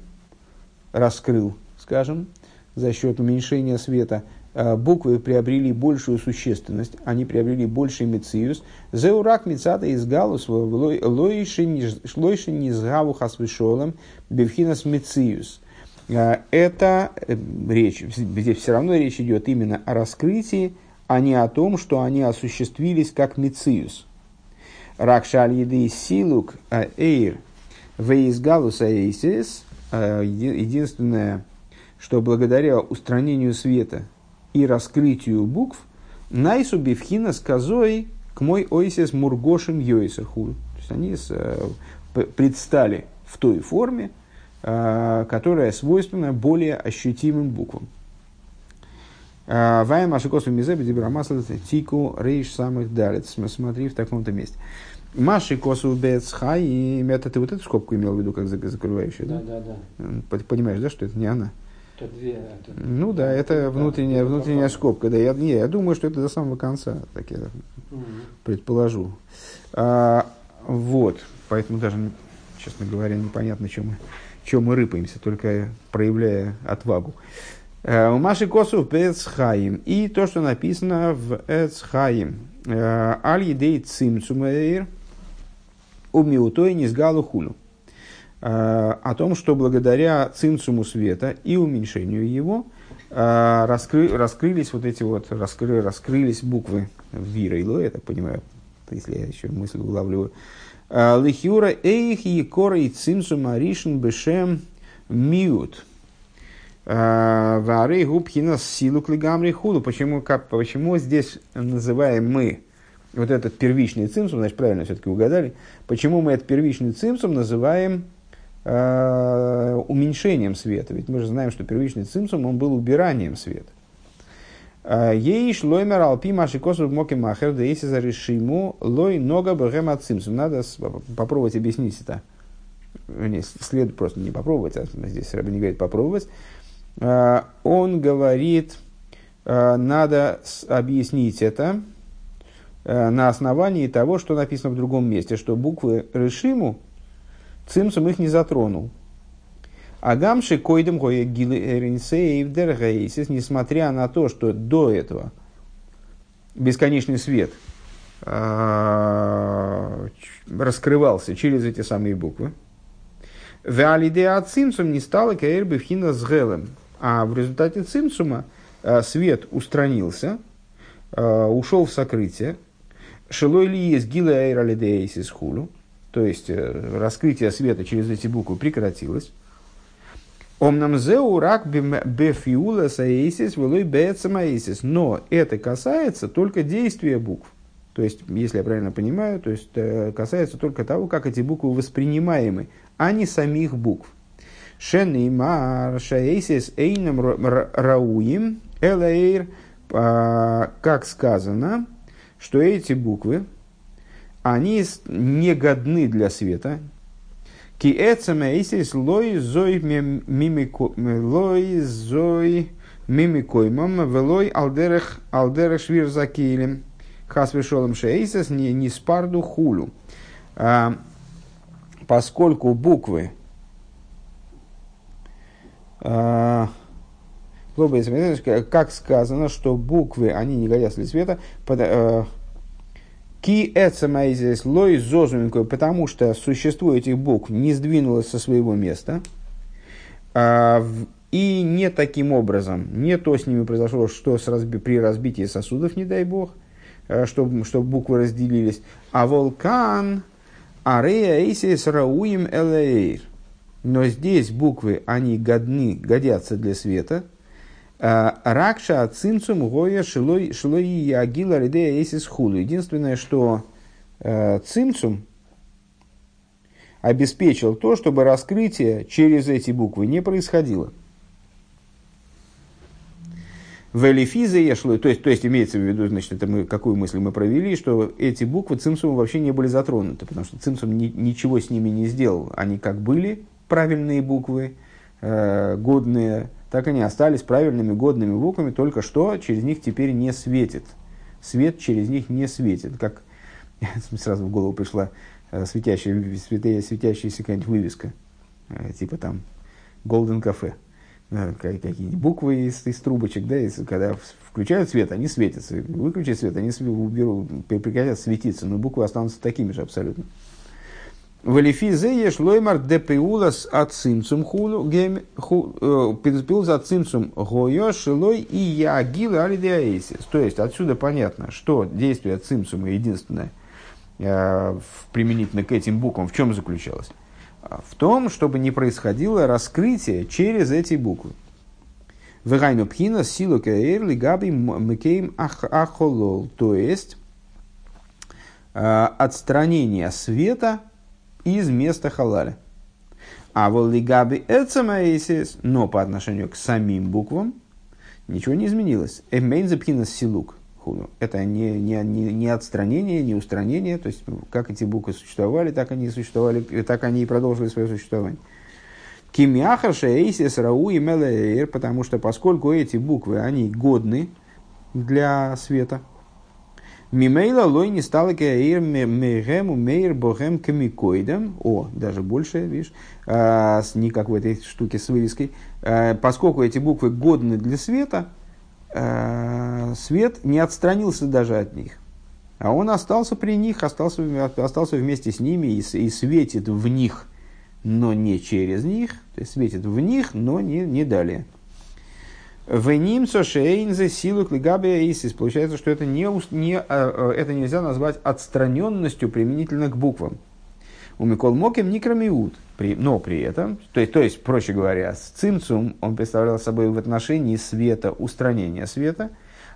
раскрыл, скажем, за счет уменьшения света, Э, буквы приобрели большую существенность, они приобрели больший мециус. Зеурак мецата из галус лойши низгаву хасвишолом бевхинас мециус. Э, это э, речь, здесь все равно речь идет именно о раскрытии, а не о том, что они осуществились как мециус. Ракшаль еды силук эйр вейсгалус эйсис. Единственное, что благодаря устранению света и раскрытию букв, найсу бифхина с козой к мой ойсес мургошим йойсаху. То есть они с, э, предстали в той форме, э, которая свойственна более ощутимым буквам. Э, Вая Машикосу Мизе Бедибрамасла Тику Рейш самых далец. Смотри в таком-то месте. Маши косу бецхай, это ты вот эту скобку имел в виду, как закрывающую, да? Да, да, да. Понимаешь, да, что это не она? Это две, это... Ну да, это внутренняя, внутренняя скобка. Да, я, не, я думаю, что это до самого конца, так я угу. предположу. А, вот, поэтому даже, честно говоря, непонятно, чем мы, чем мы рыпаемся, только проявляя отвагу. А, у Маши Косу Эцхаим. И то, что написано в Эцхаим. А, Аль едей цимцумэйр умиутой низгалу хулю. Э, о том, что благодаря цинцуму света и уменьшению его э, раскры, раскрылись вот эти вот, раскры, раскрылись буквы Вира и Ло, я так понимаю, если я еще мысль улавливаю. Э, Лихюра эйх и кора и цинцума ришен бешем миут. Вары губхина силу клигамри худу. Почему, как, почему здесь называем мы вот этот первичный цимсум, значит, правильно все-таки угадали, почему мы этот первичный цимсум называем э, уменьшением света. Ведь мы же знаем, что первичный цимсум, он был убиранием света. Э, ей шлоймер алпи маши косу моки махер, да если зарешиму лой нога бэгэм цимсум. Надо попробовать объяснить это. Не, следует просто не попробовать, а здесь Раби не говорит попробовать. Э, он говорит, надо объяснить это на основании того, что написано в другом месте, что буквы решиму, Цимсум их не затронул. А гамши койдем гоя несмотря на то, что до этого бесконечный свет а, раскрывался через эти самые буквы. Веалидеа цимсум не стало каэрбы вхина с гелем. А в результате цимсума а, свет устранился, а, ушел в сокрытие. Шилой ли есть гила эйралидеисис хулю то есть э, раскрытие света через эти буквы прекратилось. Омнам зеу рак бефиула саэйсис велой бэцамаэйсис. Но это касается только действия букв. То есть, если я правильно понимаю, то есть э, касается только того, как эти буквы воспринимаемы, а не самих букв. Шенеймар шаэйсис эйнам рауим элэйр, а, как сказано, что эти буквы, они не годны для света. Ки эцемейсис лой зой лой зой мимикоймам велой алдерех алдерех швирзакилем хас вешолом шейсис не, не спарду хулю. А, поскольку буквы а, как сказано, что буквы, они не годятся для света, под, а, Ки эцемайзес лой зозуменко, потому что существо этих букв не сдвинулось со своего места. А, и не таким образом, не то с ними произошло, что с разби, при разбитии сосудов, не дай бог, чтобы, чтобы буквы разделились. А вулкан арея эйсис рауим элэйр. Но здесь буквы, они годны, годятся для света – Э, Ракша цинцум гоя шилой шилой ягила ридея эсис хулу. Единственное, что э, цинцум обеспечил то, чтобы раскрытие через эти буквы не происходило. Велифиза яшло, то есть, то есть имеется в виду, значит, это мы, какую мысль мы провели, что эти буквы цимсума вообще не были затронуты, потому что цимсум ни, ничего с ними не сделал. Они как были правильные буквы, э, годные, так они остались правильными годными буквами, только что через них теперь не светит. Свет через них не светит. Как сразу в голову пришла э, светящая, светящая, светящаяся какая-нибудь вывеска, э, типа там Golden Cafe. Какие-нибудь буквы из, из трубочек, да, из, когда включают свет, они светятся. Выключить свет, они уберут, прекратят светиться, но буквы останутся такими же абсолютно. Валифизе шлоймар депеулас от цимцум хулу гем пилус от цимцум гойо шилой и ягил алидеаэсис. То есть отсюда понятно, что действие цимцума единственное э, применительно к этим буквам в чем заключалось? В том, чтобы не происходило раскрытие через эти буквы. Вегайну пхина силу каэр лигаби мекейм ахолол. То есть э, отстранение света из места халаля. А воллигаби эцамаэсис, но по отношению к самим буквам ничего не изменилось. Эмейнзапхина силук. Это не, не, не, не отстранение, не устранение. То есть, как эти буквы существовали, так они существовали, так они и продолжили свое существование. Кимяхар шейсис рау и мелеер, потому что поскольку эти буквы, они годны для света, Мимейла лой не стала кеаир мегему мейр богем камикоидом. О, даже больше, видишь, а, не как в этой штуке с вывеской. А, поскольку эти буквы годны для света, а, свет не отстранился даже от них. А он остался при них, остался, остался вместе с ними и, и светит в них, но не через них. То есть светит в них, но не, не далее. В Нимцо Шейнзе силу клигабия Исис. Получается, что это, не, не, а, а, это нельзя назвать отстраненностью применительно к буквам. У Микол Моким Никромиут. Но при этом, то есть, то есть, проще говоря, с цимцум он представлял собой в отношении света устранение света,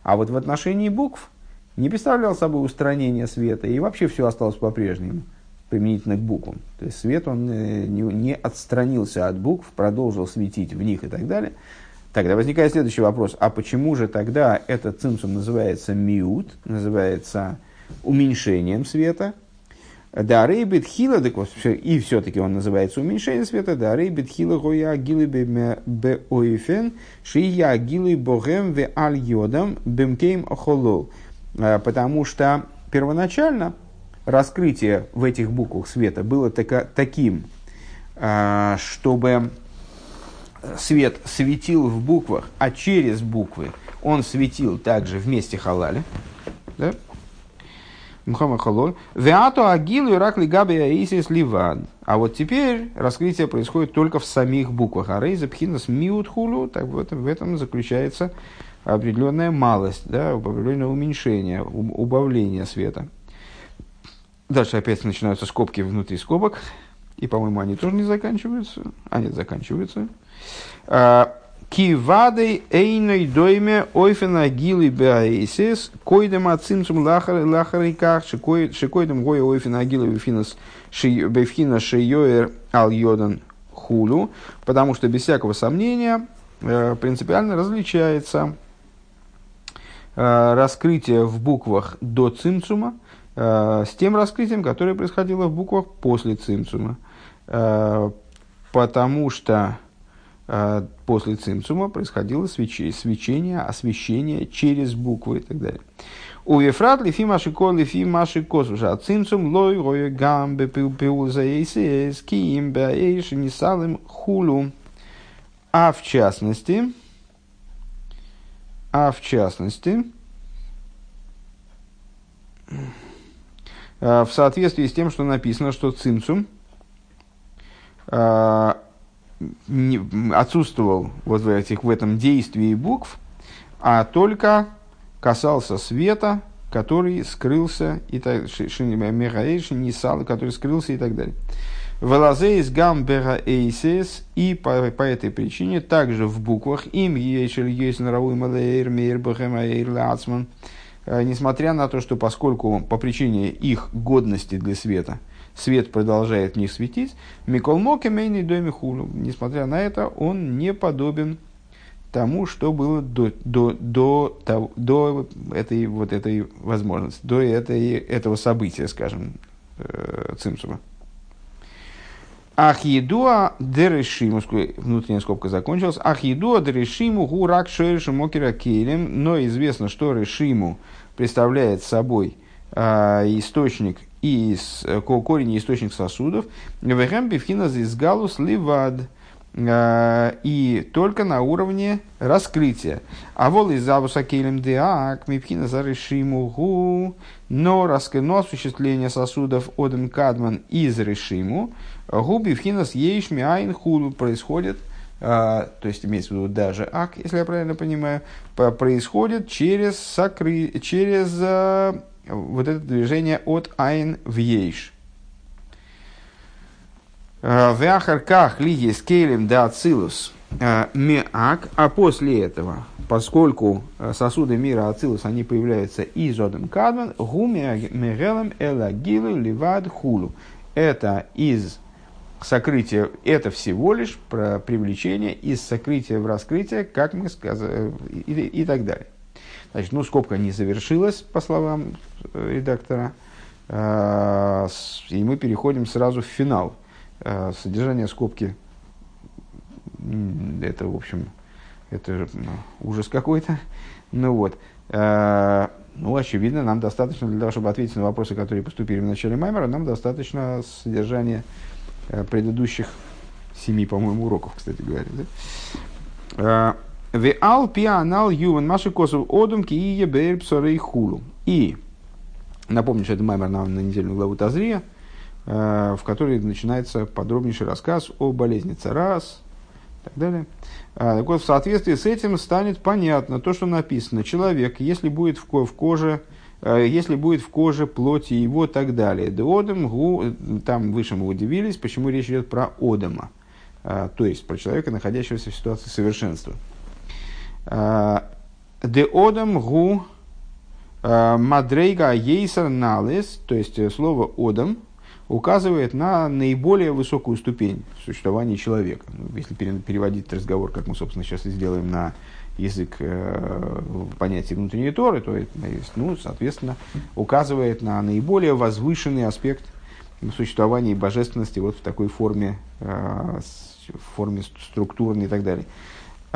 а вот в отношении букв не представлял собой устранение света, и вообще все осталось по-прежнему. применительно к буквам. То есть свет, он э, не, не отстранился от букв, продолжил светить в них и так далее. Тогда возникает следующий вопрос. А почему же тогда этот цимсум называется миут, называется уменьшением света? Да, рейбит хила, и все-таки он называется уменьшение света, да, рейбит хила гоя гилы бе ойфен, шия гилы богем ве аль йодам бемкейм охолол. А, потому что первоначально раскрытие в этих буквах света было таким, а, чтобы свет светил в буквах, а через буквы он светил также вместе халале. Да? Мухаммад Халоль. Веато агилу и ракли габи аисис ливад. А вот теперь раскрытие происходит только в самих буквах. А рейза пхинас миут хулу, так в этом, в этом заключается определенная малость, да, определенное уменьшение, убавление света. Дальше опять начинаются скобки внутри скобок. И, по-моему, они тоже не заканчиваются. А нет, заканчиваются. А, Кивадей эйной дойме ойфена гилы беаисис, койдем ацимцум лахариках, шикойдем гоя ойфена гилы бефинас шейоэр ал йодан хулу, потому что без всякого сомнения э, принципиально различается э, раскрытие в буквах до цимцума э, с тем раскрытием, которое происходило в буквах после цимцума. Потому что после цимцума происходило свечение, свечение, освещение через буквы и так далее. У Ефрат лифи маши лифи маши косуша. А цимцум лой рой гам бепил за эйсис киим баэйш нисалым хулу. А в частности, а в частности, а, в соответствии с тем, что написано, что цимцум не, отсутствовал вот в, этих, в этом действии букв, а только касался света, который скрылся, и так, Нисал, который скрылся и так далее. Велазейс гамбера эйсес, и по, по этой причине также в буквах им ешель есть наравуй малейр мейр бахемаэйр лацман, э, несмотря на то, что поскольку по причине их годности для света – свет продолжает них светить, Микол Моке Мейный Доми Хулу. Несмотря на это, он не подобен тому, что было до, до, до, до, до этой, вот этой возможности, до этой, этого события, скажем, э, Цимсума. Ахидуа дерешиму, внутренняя скобка закончилась, Ахидуа дерешиму гурак шершу мокера кейлем, но известно, что решиму представляет собой э, источник и э, корень и источник сосудов, вехем бифхина галус ливад, э, и только на уровне раскрытия. А вол из завуса кейлем деак, мипхина зарешиму гу, но, но осуществление сосудов одем кадман из решиму, гу бифхинас ейшми айн хулу происходит, Uh, то есть имеется в виду даже ак, если я правильно понимаю, происходит через, сокры, через uh, вот это движение от айн в ейш. Э, в ахарках ли есть кейлем да ацилус э, меак, а после этого, поскольку э, сосуды мира ацилус, они появляются из одам кадман, гуми мегелем элагилу ливад хулу. Это из сокрытия, это всего лишь про привлечение из сокрытия в раскрытие, как мы сказали, и, и так далее. Значит, ну, скобка не завершилась, по словам э, редактора, а, и мы переходим сразу в финал. А, содержание скобки, это, в общем, это ну, ужас какой-то. Ну вот. А, ну, очевидно, нам достаточно для того, чтобы ответить на вопросы, которые поступили в начале Маймера, нам достаточно содержания э, предыдущих семи, по-моему, уроков, кстати говоря. Да? В ал пианал юван маши косов одум ки ие бейр псорей хулу. И напомню, что это маймер на, на недельную главу Тазрия, э, в которой начинается подробнейший рассказ о болезни царас и так далее. А, так вот, в соответствии с этим станет понятно то, что написано. Человек, если будет в, ко в коже, э, если будет в коже плоти его и так далее. Деодем, гу, там выше мы удивились, почему речь идет про Одема, э, то есть про человека, находящегося в ситуации совершенства. Де одам гу мадрейга ейсер то есть слово одам, указывает на наиболее высокую ступень в существовании человека. Ну, если переводить разговор, как мы, собственно, сейчас и сделаем на язык э, понятия внутренней Торы, то это, ну, соответственно, указывает на наиболее возвышенный аспект существования божественности вот в такой форме, э, в форме структурной и так далее.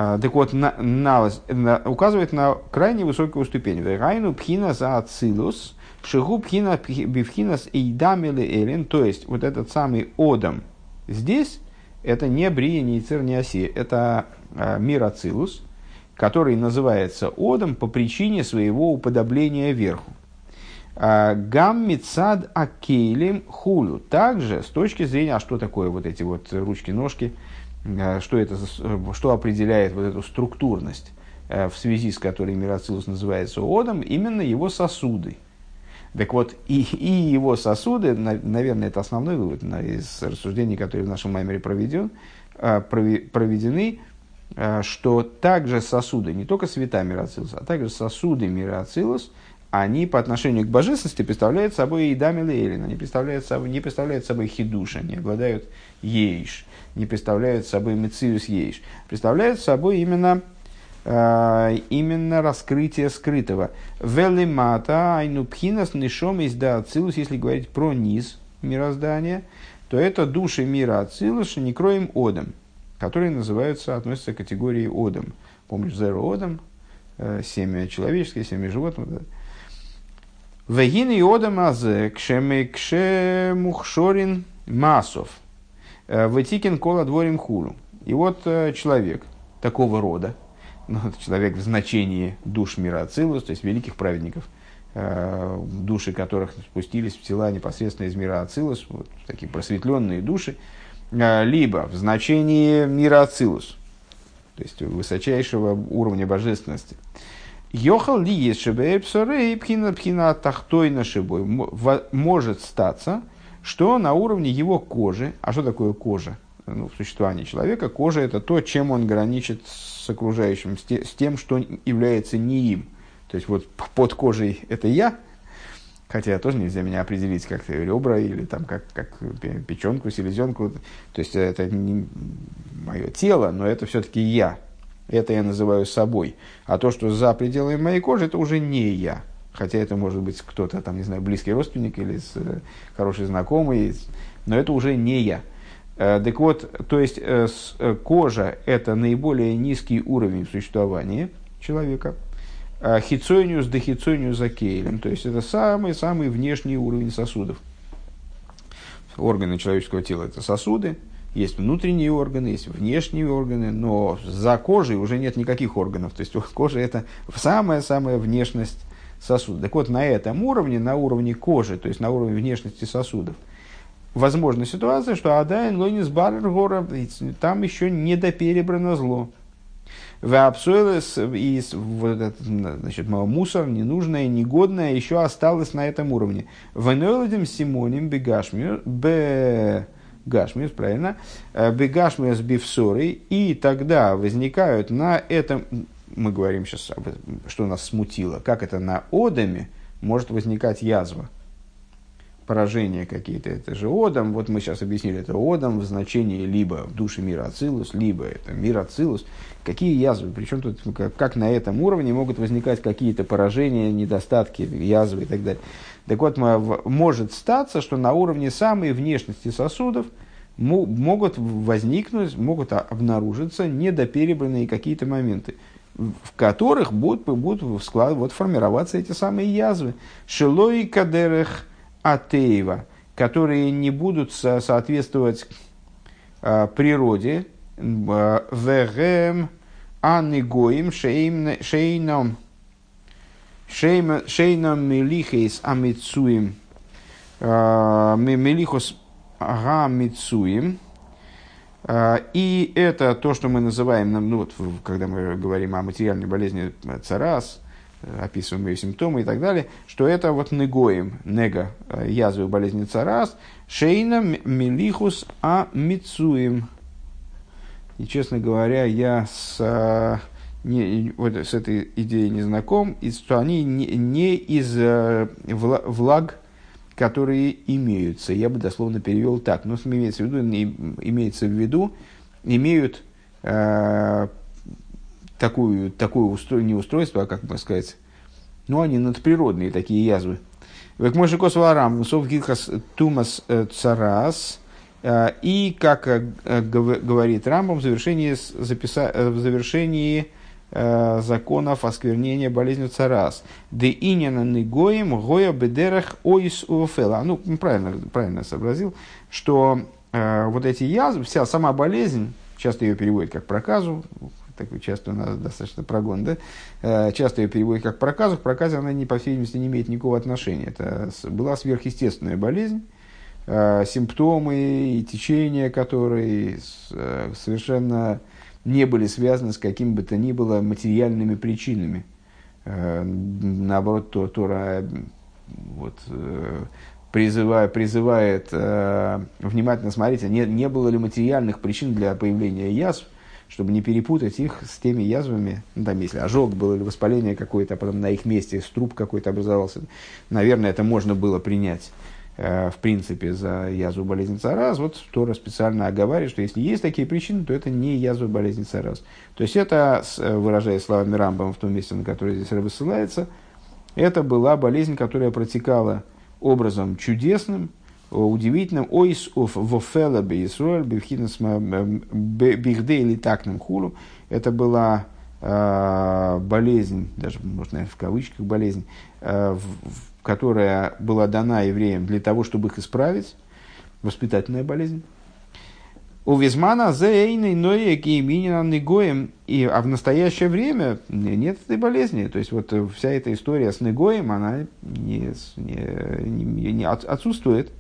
А, так вот, на, на, на, указывает на крайне высокую ступень. Райну пхина за ацилус, шигу пхина бифхинас эйдамеле элен, то есть вот этот самый одам здесь, это не брия, не цир, не оси, это а, мир ацилус, который называется одам по причине своего уподобления верху. А, гам мицад акейлем хулю. Также с точки зрения, а что такое вот эти вот ручки-ножки, что, это, что определяет вот эту структурность, а, в связи с которой Мирацилус называется одом, именно его сосуды. Так вот, и, и его сосуды, наверное, это основной вывод из рассуждений, которые в нашем маймере проведен, проведены, Э, что также сосуды, не только света Мирацилус, а также сосуды Мирацилус, они по отношению к божественности представляют собой и Дамил они представляют собой, не представляют собой хидуша, не обладают ейш, не представляют собой мециус ейш, представляют собой именно, э, именно раскрытие скрытого. Велимата айнупхинас нишом из да ацилус, если говорить про низ мироздания, то это души мира ацилус, не кроем одом которые называются, относятся к категории одам. Помнишь, зеро одам, э, семя человеческое, семя животных. Вегин и одам азе кшемухшорин масов. Э, Ватикин кола дворим хулу. И вот э, человек такого рода, ну, человек в значении душ мира Ацилус, то есть великих праведников, души которых спустились в тела непосредственно из мира Ацилус, вот такие просветленные души, Э, либо в значении мира Ацилус, то есть высочайшего уровня божественности. Йохал ли есть шебеэпсорей пхина пхина тахтой на шибой. Может статься, что на уровне его кожи, а что такое кожа? Ну, в существовании человека кожа это то, чем он граничит с окружающим, с тем, что является не им. То есть вот под кожей это я, Хотя тоже нельзя меня определить как ребра или там как, как печенку, селезенку. То есть это не мое тело, но это все-таки я. Это я называю собой. А то, что за пределами моей кожи, это уже не я. Хотя это может быть кто-то, там, не знаю, близкий родственник или с, э, хороший знакомый, но это уже не я. Э, так вот, то есть э, кожа – это наиболее низкий уровень существования человека – а хицониус да хицониус закейлем. То есть это самый-самый внешний уровень сосудов. Органы человеческого тела это сосуды, есть внутренние органы, есть внешние органы, но за кожей уже нет никаких органов. То есть кожа это самая-самая внешность сосуда. Так вот, на этом уровне, на уровне кожи, то есть на уровне внешности сосудов, возможна ситуация, что Адайн Лойнис Баррер Гора, там еще не доперебрано зло. Вапсуэлес и этот, значит, мусор, ненужное, негодное еще осталось на этом уровне. Венуэлдим Симоним Бегашмиус, Бегашмиус, правильно, э, Бегашмиус Бифсоры, и тогда возникают на этом, мы говорим сейчас, что нас смутило, как это на Одаме может возникать язва поражения какие-то, это же Одам. Вот мы сейчас объяснили, это Одам в значении либо в душе мира Ацилус, либо это мир Ацилус. Какие язвы? Причем тут, как, как на этом уровне могут возникать какие-то поражения, недостатки, язвы и так далее. Так вот, может статься, что на уровне самой внешности сосудов могут возникнуть, могут обнаружиться недоперебранные какие-то моменты в которых будут, будут склад, вот, формироваться эти самые язвы. Шилой кадерех атеева, которые не будут соответствовать а, природе, а, вегем анигоим шейном шейном мелихейс амицуем а, мелихос гамицуем и это то, что мы называем, ну, вот, когда мы говорим о материальной болезни царас, описываем ее симптомы и так далее, что это вот негоем, нега, э, язвы болезни царас, шейна милихус а мицуем. И, честно говоря, я с, э, не, вот с этой идеей не знаком, и что они не, не из э, влаг, которые имеются. Я бы дословно перевел так. Но имеется в виду, имеется в виду имеют э, такую, такое устройство, не устройство, а как бы сказать, ну, они надприродные такие язвы. Век мой косварам, сов гилхас тумас э, царас, э, и, как э, говорит Рамбом, в завершении, записа, в завершении законов осквернения болезнью царас. Де иньяна негоем гоя бедерах оис уфела. Ну, правильно, правильно сообразил, что э, вот эти язвы, вся сама болезнь, часто ее переводят как проказу, такой часто у нас достаточно прогон, да, э, часто ее переводят как проказу, к проказе она, не, по всей видимости, не имеет никакого отношения. Это была сверхъестественная болезнь, э, симптомы и течения которой э, совершенно не были связаны с какими бы то ни было материальными причинами. Наоборот, Тора вот, призывая, призывает внимательно смотреть, а не, не было ли материальных причин для появления язв, чтобы не перепутать их с теми язвами, ну, там, если ожог был или воспаление какое-то, а потом на их месте струп какой-то образовался, наверное, это можно было принять, э, в принципе, за язву болезни цараз. Вот Тора специально оговаривает, что если есть такие причины, то это не язва болезни цараз. То есть это, э, выражая словами Рамбам в том месте, на которое здесь высылается, это была болезнь, которая протекала образом чудесным, удивительным ойс оф вофела бейсруэль бифхинас бигде или такным хулу. Это была э, болезнь, даже можно в кавычках болезнь, э, в, которая была дана евреям для того, чтобы их исправить, воспитательная болезнь. У Визмана зейный ноя кейминина негоем. И, а в настоящее время нет этой болезни. То есть, вот вся эта история с негоем, она не, не, не, отсутствует.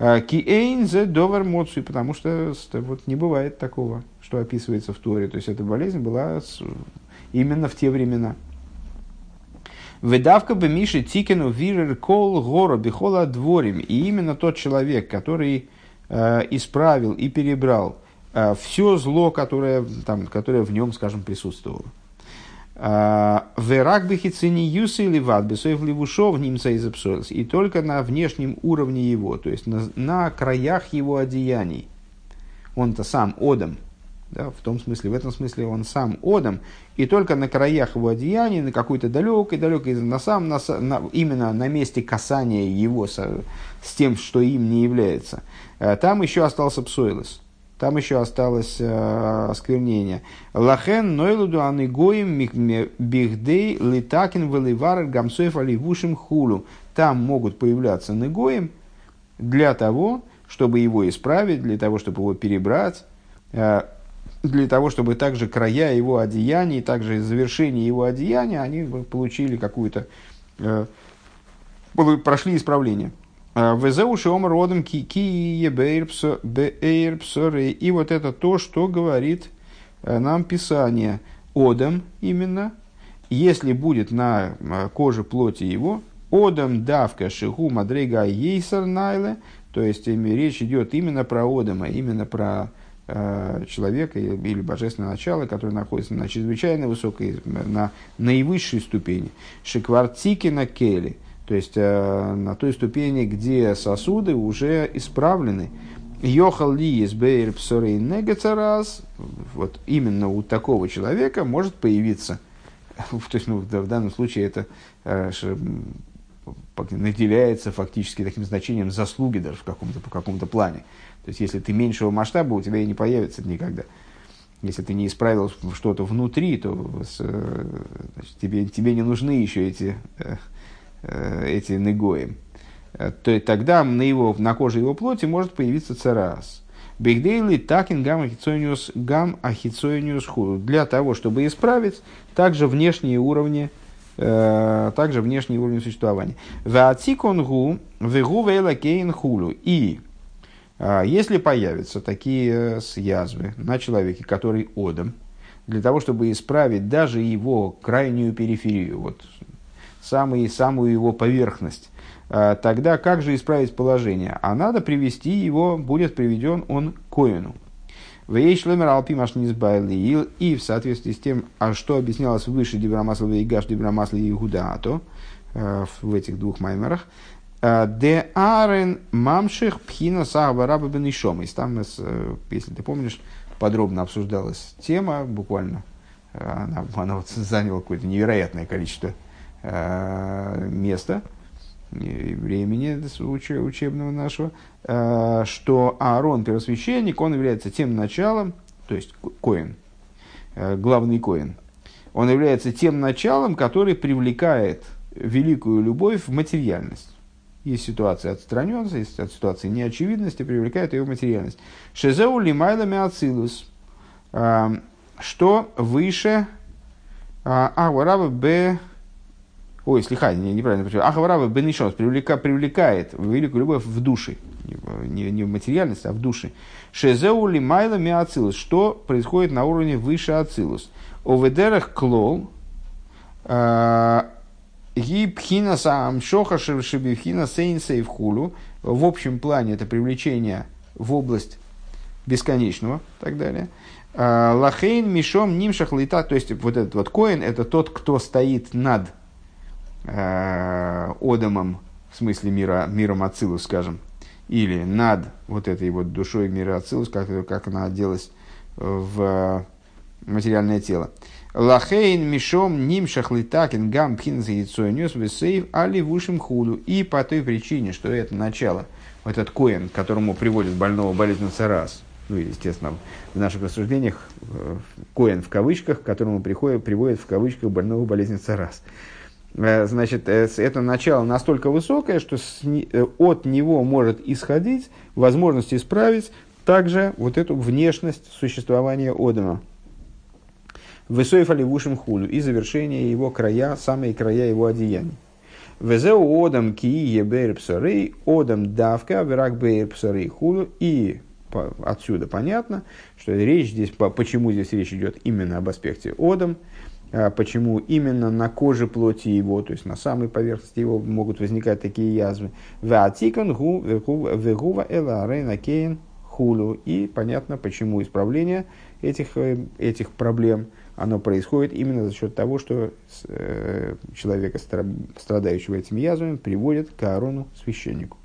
А, Киэйн зе довар моцуй, потому что вот, не бывает такого, что описывается в Торе. То есть эта болезнь была именно в те времена. Выдавка бы Миши Тикену Вирер Кол Гора Бихола Дворим. И именно тот человек, который э, исправил и перебрал э, все зло, которое, там, которое в нем, скажем, присутствовало. Верак бихицини юсы или ват бесоев левушов немца из И только на внешнем уровне его, то есть на, на краях его одеяний. Он-то сам одом, да, в том смысле, в этом смысле он сам одом, и только на краях его одеяний, на какой-то далекой, далекой, на самом, на, на, именно на месте касания его с, с тем, что им не является, э, там еще остался псойлос там еще осталось э, осквернение. Лахен нойлуду анигоим бихдей литакин веливар гамсоев аливушим хулу. Там могут появляться негоим для того, чтобы его исправить, для того, чтобы его перебрать, э, для того, чтобы также края его одеяний, также завершение его одеяния, они получили какую-то, э, прошли исправление. А, Везеуши омар родом ки бейрпсоры. И вот это то, что говорит э, нам Писание. Одам именно, если будет на э, коже плоти его, Одам давка шиху мадрега ейсар найле, то есть речь идет именно про Одама, именно про э, человека или божественное начало, которое находится на чрезвычайно высокой, на наивысшей ступени. Шиквартики на кели – то есть э, на той ступени, где сосуды уже исправлены. Йохал ли из бейр вот именно у такого человека может появиться, то есть ну, в данном случае это э, наделяется фактически таким значением заслуги даже в каком-то, по какому-то плане. То есть если ты меньшего масштаба, у тебя и не появится никогда. Если ты не исправил что-то внутри, то э, значит, тебе, тебе не нужны еще эти Э, эти негои, э, то тогда на, его, на коже его плоти может появиться царас. Бигдейли такин гам ахицониус гам ахицониус худу. Для того, чтобы исправить также внешние уровни э, также внешние уровни существования. Ваатиконгу вегу вейла кейн хулу. И если появятся такие язвы на человеке, который одом, для того, чтобы исправить даже его крайнюю периферию, вот самый, самую его поверхность, тогда как же исправить положение? А надо привести его, будет приведен он к коину. Вейшлемер алпимаш низбайли и в соответствии с тем, а что объяснялось выше Дибрамасла и Гаш Дибрамасла и Гудаато в этих двух маймерах, Де арен мамших пхина саба раба бенишом. И там, если ты помнишь, подробно обсуждалась тема, буквально она, она вот заняла какое-то невероятное количество э, места и времени учебного нашего, э, что Аарон, первосвященник, он является тем началом, то есть коин, э, главный коин, он является тем началом, который привлекает великую любовь в материальность. Есть ситуация отстраненности, есть ситуация неочевидности, привлекает ее в материальность. Шезеу лимайла миацилус что выше Ахвараба Б... Ой, слегка, не, неправильно прочитал. Ахвараба Б Нишос привлека, привлекает великую любовь в душе. Не, не в материальности, а в душе. Шезеули майла миацилус. Что происходит на уровне выше ацилус? Оведерах клол. Гибхина сам шоха шибихина сейнса и вхулу. В общем плане это привлечение в область бесконечного и так далее. А, Лахейн Мишом Нимшах Лита, то есть вот этот вот коин, это тот, кто стоит над э, Одамом, в смысле мира, миром Ацилус, скажем, или над вот этой вот душой мира Ацилус, как, как она оделась в материальное тело. Лахейн Мишом Нимшах Литакин Гам Пхинза Яйцойнюс Весейв Али Вушим Худу. И по той причине, что это начало, этот коин, которому приводит больного болезненного раз – ну, естественно, в наших рассуждениях э, коин в кавычках, которому приходит, приводит в кавычках больного болезни раз. Э, значит, э, это начало настолько высокое, что от него может исходить возможность исправить также вот эту внешность существования Одама. Высоев оливушим хулю и завершение его края, самые края его одеяний. Везеу одам ки ебер псарей, одам давка, верак бер псарей хулю. И отсюда понятно, что речь здесь, почему здесь речь идет именно об аспекте Одам, почему именно на коже плоти его, то есть на самой поверхности его могут возникать такие язвы. хулу. И понятно, почему исправление этих, э, этих проблем оно происходит именно за счет того, что э, человека, страдающего этими язвами, приводит к Аарону священнику.